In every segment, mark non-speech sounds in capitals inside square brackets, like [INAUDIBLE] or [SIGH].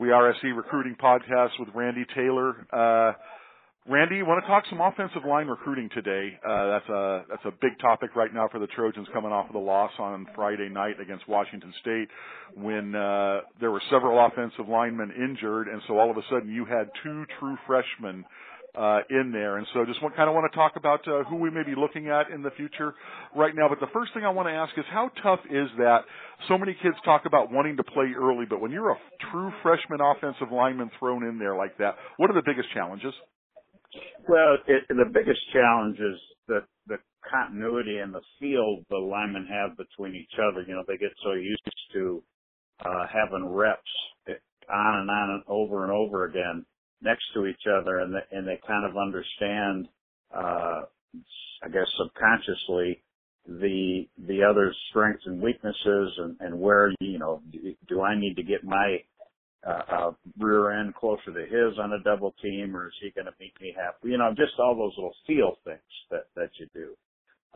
We Are SC Recruiting Podcast with Randy Taylor. Uh, Randy, you want to talk some offensive line recruiting today? Uh, that's a that's a big topic right now for the Trojans coming off of the loss on Friday night against Washington State, when uh, there were several offensive linemen injured, and so all of a sudden you had two true freshmen uh, in there. And so just kind of want to talk about uh, who we may be looking at in the future right now. But the first thing I want to ask is how tough is that? So many kids talk about wanting to play early, but when you're a true freshman offensive lineman thrown in there like that, what are the biggest challenges? Well, it, the biggest challenge is the the continuity and the feel the linemen have between each other. You know, they get so used to uh, having reps on and on and over and over again next to each other and they, and they kind of understand, uh, I guess subconsciously the, the other's strengths and weaknesses and, and where, you know, do, do I need to get my, uh, uh, rear end closer to his on a double team or is he going to meet me half, you know, just all those little feel things that, that you do.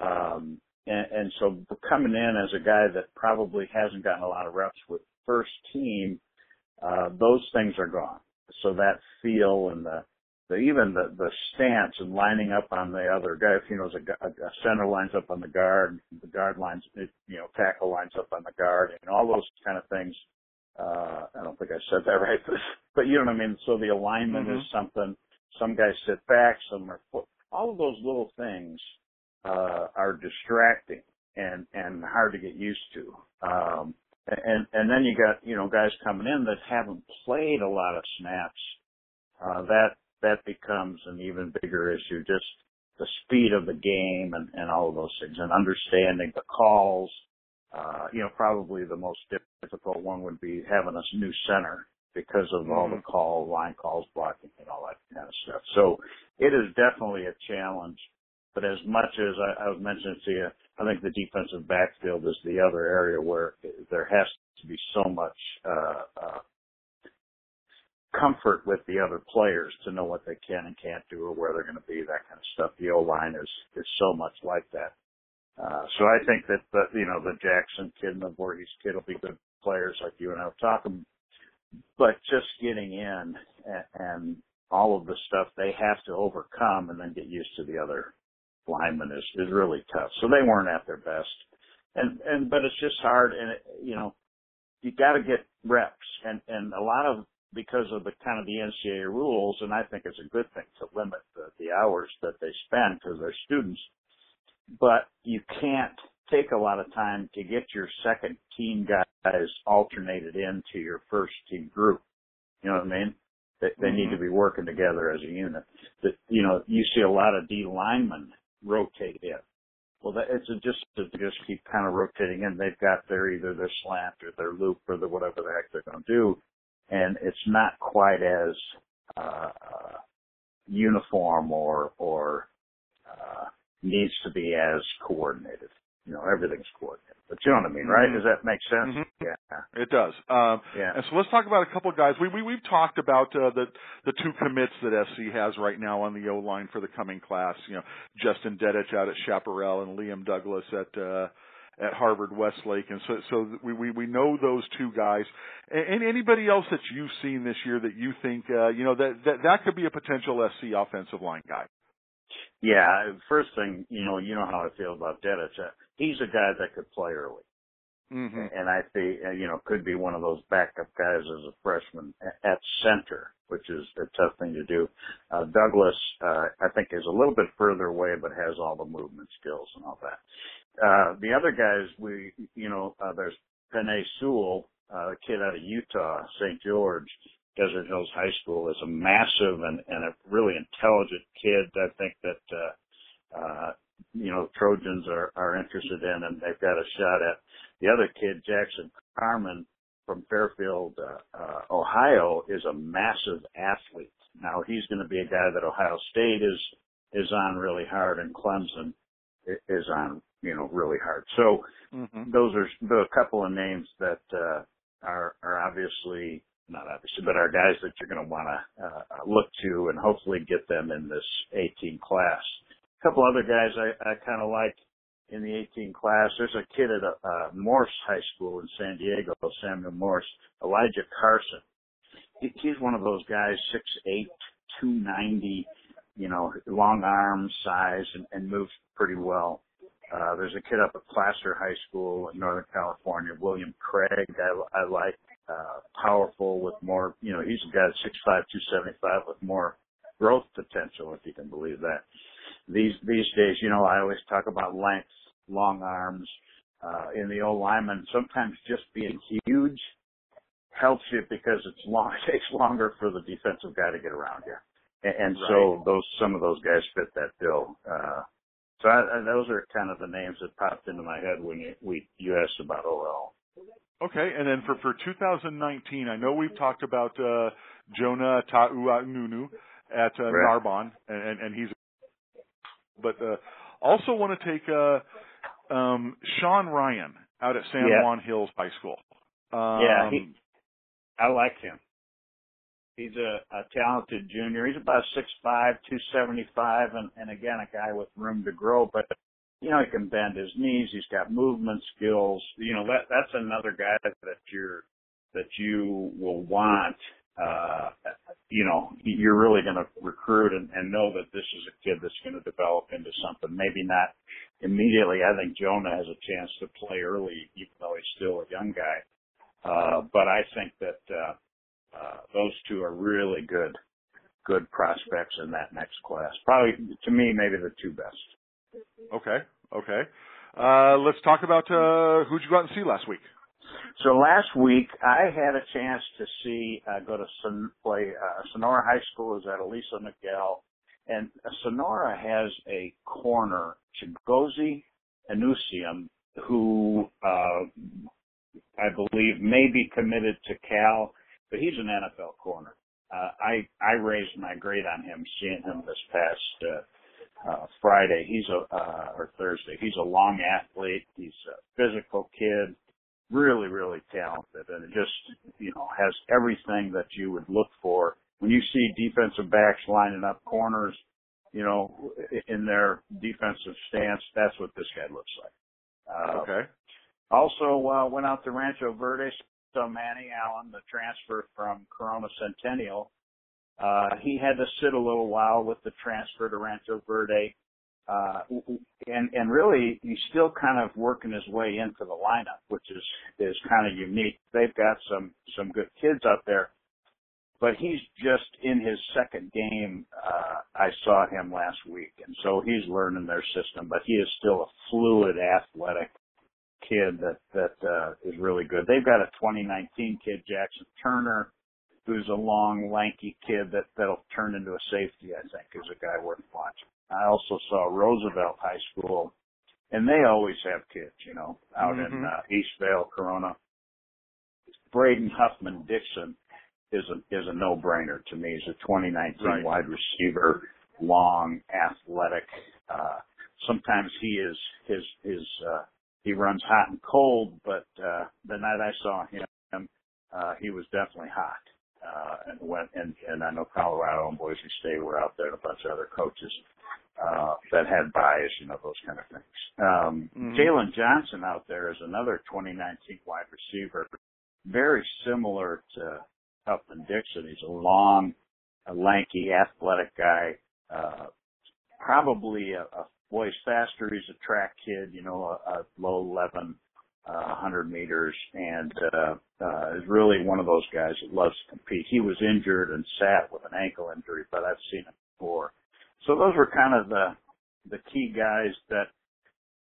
Um, and, and so coming in as a guy that probably hasn't gotten a lot of reps with first team, uh, those things are gone so that feel and the, the even the the stance and lining up on the other guy. If you know, a, a center lines up on the guard, the guard lines, you know, tackle lines up on the guard, and all those kind of things. Uh, I don't think I said that [LAUGHS] right, but, but you know what I mean. So the alignment mm-hmm. is something. Some guys sit back, some are foot. All of those little things uh, are distracting and and hard to get used to. Um, and and then you got you know guys coming in that haven't played a lot of snaps. Uh, that that becomes an even bigger issue. Just the speed of the game and and all of those things, and understanding the calls. Uh, you know, probably the most difficult one would be having a new center because of mm-hmm. all the mm-hmm. call, line calls, blocking, and all that kind of stuff. So it is definitely a challenge. But as much as I, I was mentioning to you, I think the defensive backfield is the other area where there has to be so much uh, uh, comfort with the other players to know what they can and can't do or where they're going to be, that kind of stuff. The O line is is so much like that. Uh, so I think that the you know the Jackson kid and the Voorhees kid will be good players like you and I were talking, but just getting in and, and all of the stuff they have to overcome and then get used to the other linemen is is really tough. So they weren't at their best, and and but it's just hard, and it, you know you got to get reps, and and a lot of because of the kind of the NCAA rules, and I think it's a good thing to limit the, the hours that they spend because they're students. But you can't take a lot of time to get your second team guys alternated into your first team group. You know what I mean? They, they mm-hmm. need to be working together as a unit. That you know, you see a lot of D linemen rotate in. Well, that, it's just to just keep kind of rotating in. They've got their either their slant or their loop or the whatever the heck they're going to do, and it's not quite as uh, uniform or or uh, needs to be as coordinated. You know, everything's coordinated. But you know what I mean, right? Mm-hmm. Does that make sense? Mm-hmm. Yeah, it does. Um, yeah. And so let's talk about a couple of guys. We, we we've talked about uh, the the two commits that SC has right now on the O line for the coming class. You know, Justin Dedich out at Chaparral and Liam Douglas at. Uh, at Harvard Westlake, and so so we we, we know those two guys. And anybody else that you've seen this year that you think uh, you know that that that could be a potential SC offensive line guy. Yeah, first thing you know, you know how I feel about Dedich. Uh, he's a guy that could play early. Mm-hmm. And I see, uh, you know, could be one of those backup guys as a freshman at center, which is a tough thing to do. Uh, Douglas, uh, I think is a little bit further away, but has all the movement skills and all that. Uh, the other guys, we, you know, uh, there's Penei Sewell, uh, a kid out of Utah, St. George, Desert Hills High School, is a massive and, and a really intelligent kid. I think that, uh, uh, you know, Trojans are, are interested in and they've got a shot at. The other kid, Jackson Carman from Fairfield, uh, uh, Ohio, is a massive athlete. Now he's going to be a guy that Ohio State is is on really hard, and Clemson is on you know really hard. So mm-hmm. those are the a couple of names that uh, are are obviously not obviously, but are guys that you're going to want to uh, look to and hopefully get them in this 18 class A couple other guys I, I kind of like in the 18 class. There's a kid at a, uh, Morse High School in San Diego, Samuel Morse, Elijah Carson. he's one of those guys, six eight, two ninety, you know, long arms, size, and, and moves pretty well. Uh, there's a kid up at Placer High School in Northern California, William Craig. I, I like uh, powerful with more, you know, he's a guy six five, two seventy five with more growth potential, if you can believe that. These these days, you know, I always talk about length, long arms. Uh, in the old lineman, sometimes just being huge helps you because it's long. [LAUGHS] It takes longer for the defensive guy to get around you, and, and right. so those some of those guys fit that bill. Uh, so I, I, those are kind of the names that popped into my head when you, we you asked about OL. Okay, and then for for 2019, I know we've talked about uh, Jonah Ta'uanunu at uh, right. Narbonne, and, and he's, but uh, also want to take uh, um, Sean Rhyan out at San yeah. Juan Hills High School. Um, yeah, he, I like him. He's a, a talented junior. He's about six five, two seventy five, and, and again a guy with room to grow. But you know he can bend his knees. He's got movement skills. You know that that's another guy that you're that you will want. Uh, you know you're really going to recruit and, and know that this is a kid that's going to develop into something. Maybe not immediately. I think Jonah has a chance to play early, even though he's still a young guy. Uh, but I think that uh, uh, those two are really good, good prospects in that next class. Probably to me, maybe the two best. Okay, okay. Uh, let's talk about uh, who'd you go out and see last week. So last week I had a chance to see uh, go to Son- play uh, Sonora High School is at Elisa Miguel, and Sonora has a corner Chigozie Anusiem who uh, I believe, may be committed to Cal, but he's an NFL corner. Uh, I I raised my grade on him seeing him this past uh, uh, Friday. He's a uh, or Thursday. He's a long athlete. He's a physical kid, really really talented, and it just you know has everything that you would look for when you see defensive backs lining up corners. You know, in their defensive stance, that's what this guy looks like. Uh, okay. Also uh, went out to Rancho Verde. So Manny Allen, the transfer from Corona Centennial, uh, he had to sit a little while with the transfer to Rancho Verde. Uh, and, and really he's still kind of working his way into the lineup, which is, is kind of unique. They've got some, some good kids out there, but he's just in his second game. Uh, I saw him last week and so he's learning their system, but he is still a fluid, athletic, kid that that uh, is really good. They've got a 2019 kid, Jackson Turner, who's a long, lanky kid that that'll turn into a safety. I think is a guy worth watching. I also saw Roosevelt High School, and they always have kids, you know, out mm-hmm. in uh, Eastvale, Corona. Braden Huffman Dixon is a is a no brainer to me. He's a 2019 right. wide receiver, long, athletic. Uh, sometimes he is his his uh, he runs hot and cold, but uh, the night I saw him, uh, he was definitely hot. Uh, and went and, and I know Colorado and Boise State were out there and a bunch of other coaches uh, that had bias, you know, those kind of things. Um, mm-hmm. Jalen Johnson out there is another 2019 wide receiver, very similar to Huffman Dixon. He's a long, a lanky, athletic guy, uh, probably a, a he's faster. He's a track kid, you know, a, a low 11, uh, 100 meters, and uh, uh, is really one of those guys that loves to compete. He was injured and sat with an ankle injury, but I've seen him before. So those were kind of the the key guys that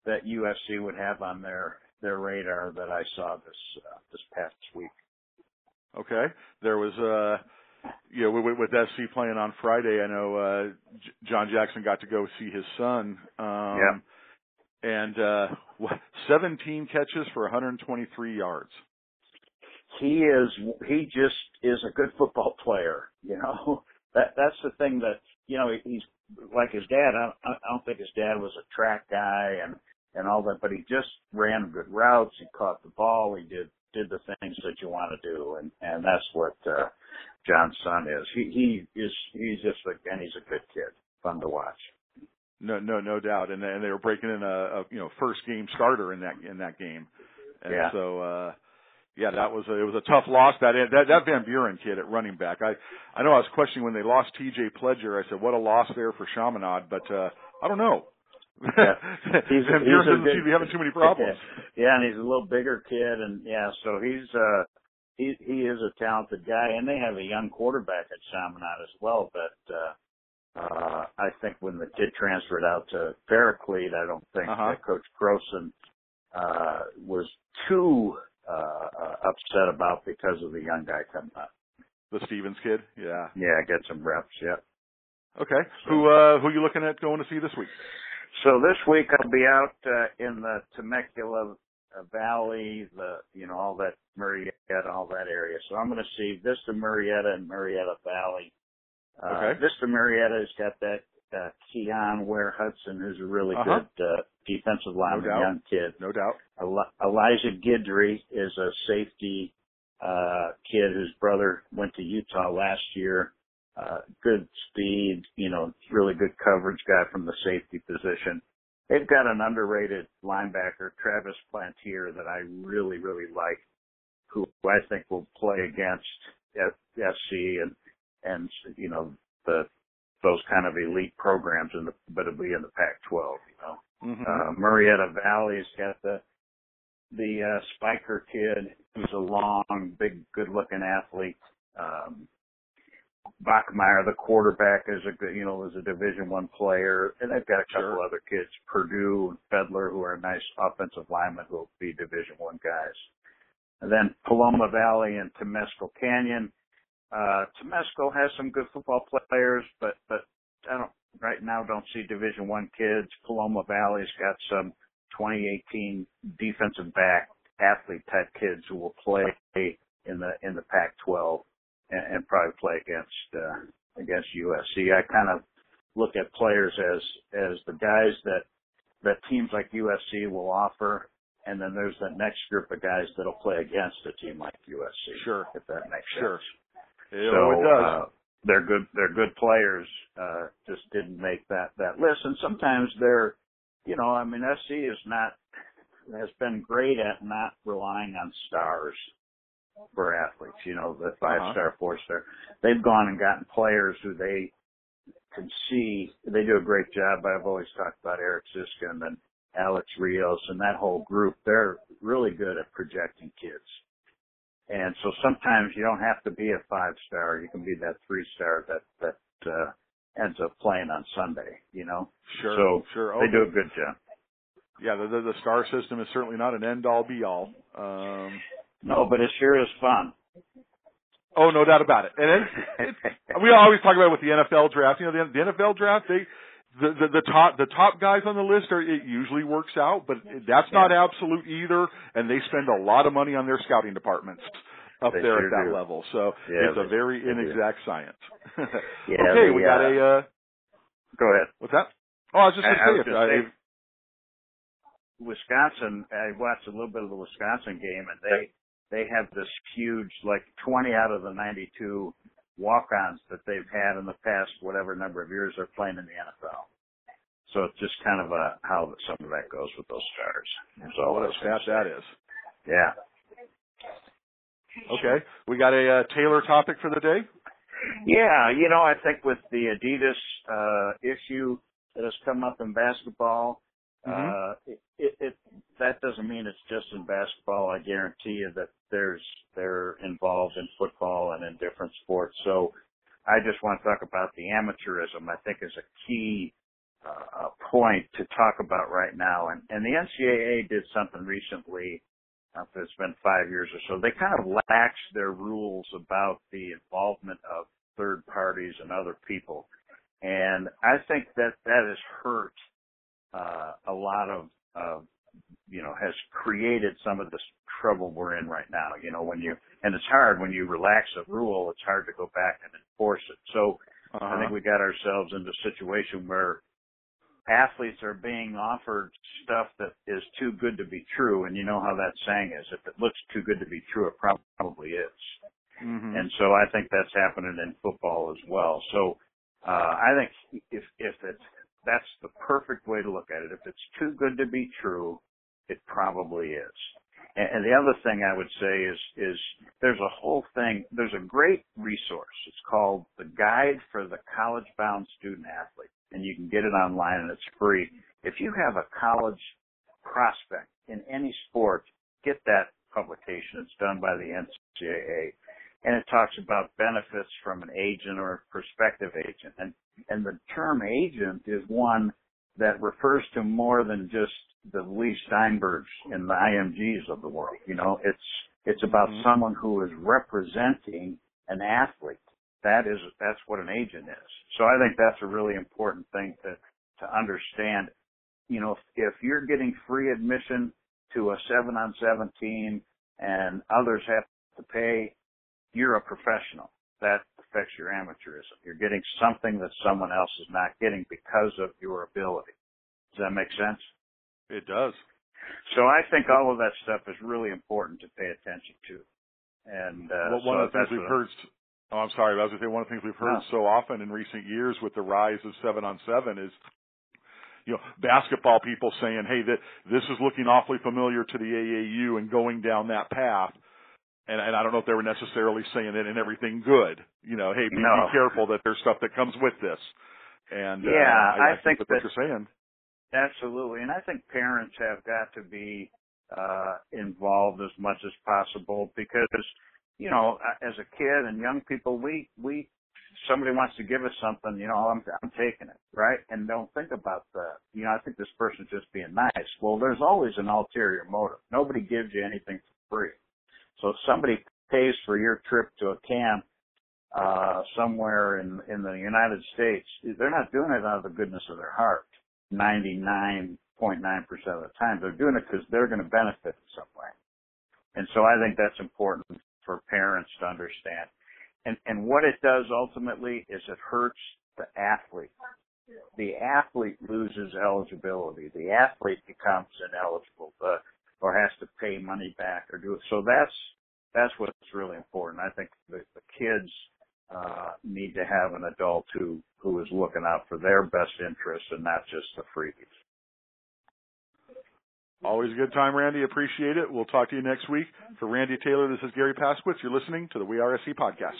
that USC would have on their their radar that I saw this uh, this past week. Okay, there was uh you know, with, with SC playing on Friday, I know uh J- John Jackson got to go see his son. Um yeah. And uh [LAUGHS] 17 catches for 123 yards. He is he just is a good football player, you know. [LAUGHS] That that's the thing that, you know, he's like his dad. I, I don't think his dad was a track guy and and all that, but he just ran good routes. He caught the ball. He did did the things that you want to do, and and that's what uh, John's son is. He he is he's just like and he's a good kid, fun to watch. No, no, no doubt. And and they were breaking in a, a you know first game starter in that in that game. And yeah. so uh yeah, that was a, it was a tough loss. That that that Van Buren kid at running back. I I know I was questioning when they lost T.J. Pledger. I said, what a loss there for Chaminade, but uh, I don't know. Yeah. [LAUGHS] He's, Van Buren doesn't seem to be having too many problems. [LAUGHS] Yeah, and he's a little bigger kid, and yeah, so he's uh he he is a talented guy, and they have a young quarterback at Chaminade as well. But uh, uh I think when the kid transferred out to Paraclete, I don't think Uh-huh. that Coach Croson uh was too uh uh, upset about because of the young guy coming up. The Stevens kid. Yeah. Yeah, get some reps. Yeah. Okay. Who uh who you looking at going to see this week? So this week I'll be out uh, in the Temecula uh, Valley, the you know all that Murrieta, all that area. So I'm going to see Vista Murrieta and Murrieta Valley. Uh, Okay. Vista Murrieta's got that uh, Keon Ware Hudson, who's a really Uh-huh. good uh, defensive lineman, doubt. young kid. No doubt. Eli- Elijah Guidry is a safety uh, kid whose brother went to Utah last year. Uh, good speed, you know, really good coverage guy from the safety position. They've got an underrated linebacker, Travis Plantier, that I really, really like, who I think will play against F- FC and, and, you know, the, those kind of elite programs in the, but it'll be in the Pac-12, you know. hmm Uh, Murrieta Valley's got the the uh, Spiker kid, who's a long, big, good-looking athlete. Um, Bachmeyer, the quarterback, is a good, you know, is a Division One player, and they've got a couple Sure. other kids, Purdue and Fedler, who are nice offensive linemen who will be Division One guys. And then Paloma Valley and Temescal Canyon. Uh, Temescal has some good football players, but but I don't right now don't see Division One kids. Paloma Valley's got some 2018 defensive back athlete type kids who will play in the in the Pac-12 and, and probably play against uh, against USC. I kind of look at players as as the guys that that teams like USC will offer, and then there's that next group of guys that'll play against a team like USC. Sure. if that makes Sure. sense. So, it does. Uh, they're good. They're good players. Uh, just didn't make that that list. And sometimes they're, you know, I mean, SC is not has been great at not relying on stars for athletes. You know, the five Uh-huh. star, four star. They've gone and gotten players who they can see. They do a great job. I've always talked about Eric Siskin and Alex Rios and that whole group. They're really good at projecting kids. And so sometimes you don't have to be a five star. You can be that three star that that uh, ends up playing on Sunday. You know, sure. so sure. they do a good job. Yeah, the, the the star system is certainly not an end all be all. Um, No, but it sure is fun. oh, no doubt about it. And it's, [LAUGHS] it's, we always talk about it with the NFL draft. You know, the, the NFL draft, they the, the the top the top guys on the list are it usually works out, but that's not absolute either. And they spend a lot of money on their scouting departments up They there sure at that do. level. So Yeah, it's a very they do. inexact science. [LAUGHS] Yeah, okay, the, we got uh, a uh, Go ahead. what's that? Oh, I was just I- gonna say, was if, gonna say, if- Wisconsin, I watched a little bit of the Wisconsin game, and they they have this huge, like 20 out of the 92 walk-ons that they've had in the past, whatever number of years they're playing in the NFL. So it's just kind of a how some of that goes with those stars. That's all what a stat that is. Yeah. Okay, we got a uh, Taylor topic for the day. Yeah, you know, I think with the Adidas uh issue that has come up in basketball, Mhm. uh it, it, that doesn't mean it's just in basketball. I guarantee you that there's they're involved in football and in different sports. So I just want to talk about the amateurism. I think is a key uh, point to talk about right now. And and the NCAA did something recently uh, it's been five years or so, they kind of laxed their rules about the involvement of third parties and other people. And I think that that has hurt uh, a lot of, of, you know, has created some of this trouble we're in right now. You know, when you, and it's hard when you relax a rule, it's hard to go back and enforce it. So Uh-huh. I think we got ourselves into a situation where athletes are being offered stuff that is too good to be true. And you know how that saying is, if it looks too good to be true, it probably is. Mhm. And so I think that's happening in football as well. So, uh, I think if, if it's, that's the perfect way to look at it. If it's too good to be true, it probably is. And, and the other thing I would say is, is there's a whole thing, there's a great resource. It's called the Guide for the College Bound Student Athlete. And you can get it online and it's free. If you have a college prospect in any sport, get that publication. It's done by the NCAA. And it talks about benefits from an agent or a prospective agent. And, and the term agent is one that refers to more than just the Lee Steinbergs and the IMGs of the world. You know, it's it's about mm-hmm. someone who is representing an athlete. That is that's what an agent is. So I think that's a really important thing to to understand. You know, if, if you're getting free admission to a seven on seven team and others have to pay, you're a professional. That affects your amateurism. You're getting something that someone else is not getting because of your ability. Does that make sense? It does. So I think all of that stuff is really important to pay attention to. And uh, well, one so of the things we've heard. Oh, I'm sorry. I was going to say one of the things we've heard no. so often in recent years with the rise of seven on seven is, you know, basketball people saying, "Hey, that this is looking awfully familiar to the AAU and going down that path." And, and I don't know if they were necessarily saying it in everything good. You know, hey, be, no. be careful that there's stuff that comes with this. And yeah, uh, I, I, I think, think that, what you're saying. Absolutely. And I think parents have got to be uh, involved as much as possible because, you know, as a kid and young people, we, we, somebody wants to give us something, you know, I'm, I'm taking it, right? And don't think about the, you know, I think this person's just being nice. Well, there's always an ulterior motive. Nobody gives you anything for free. So if somebody pays for your trip to a camp, uh, somewhere in, in the United States, they're not doing it out of the goodness of their heart 99.9% of the time. They're doing it because they're going to benefit in some way. And so I think that's important for parents to understand. And, and what it does ultimately is it hurts the athlete. The athlete loses eligibility. The athlete becomes ineligible uh, or has to pay money back or do it. So that's, that's what's really important. I think the, the kids uh, need to have an adult who who is looking out for their best interests and not just the freebies. Always a good time, Randy. Appreciate it. We'll talk to you next week. For Randy Taylor, this is Garry Paskwietz. You're listening to the We Are SC podcast.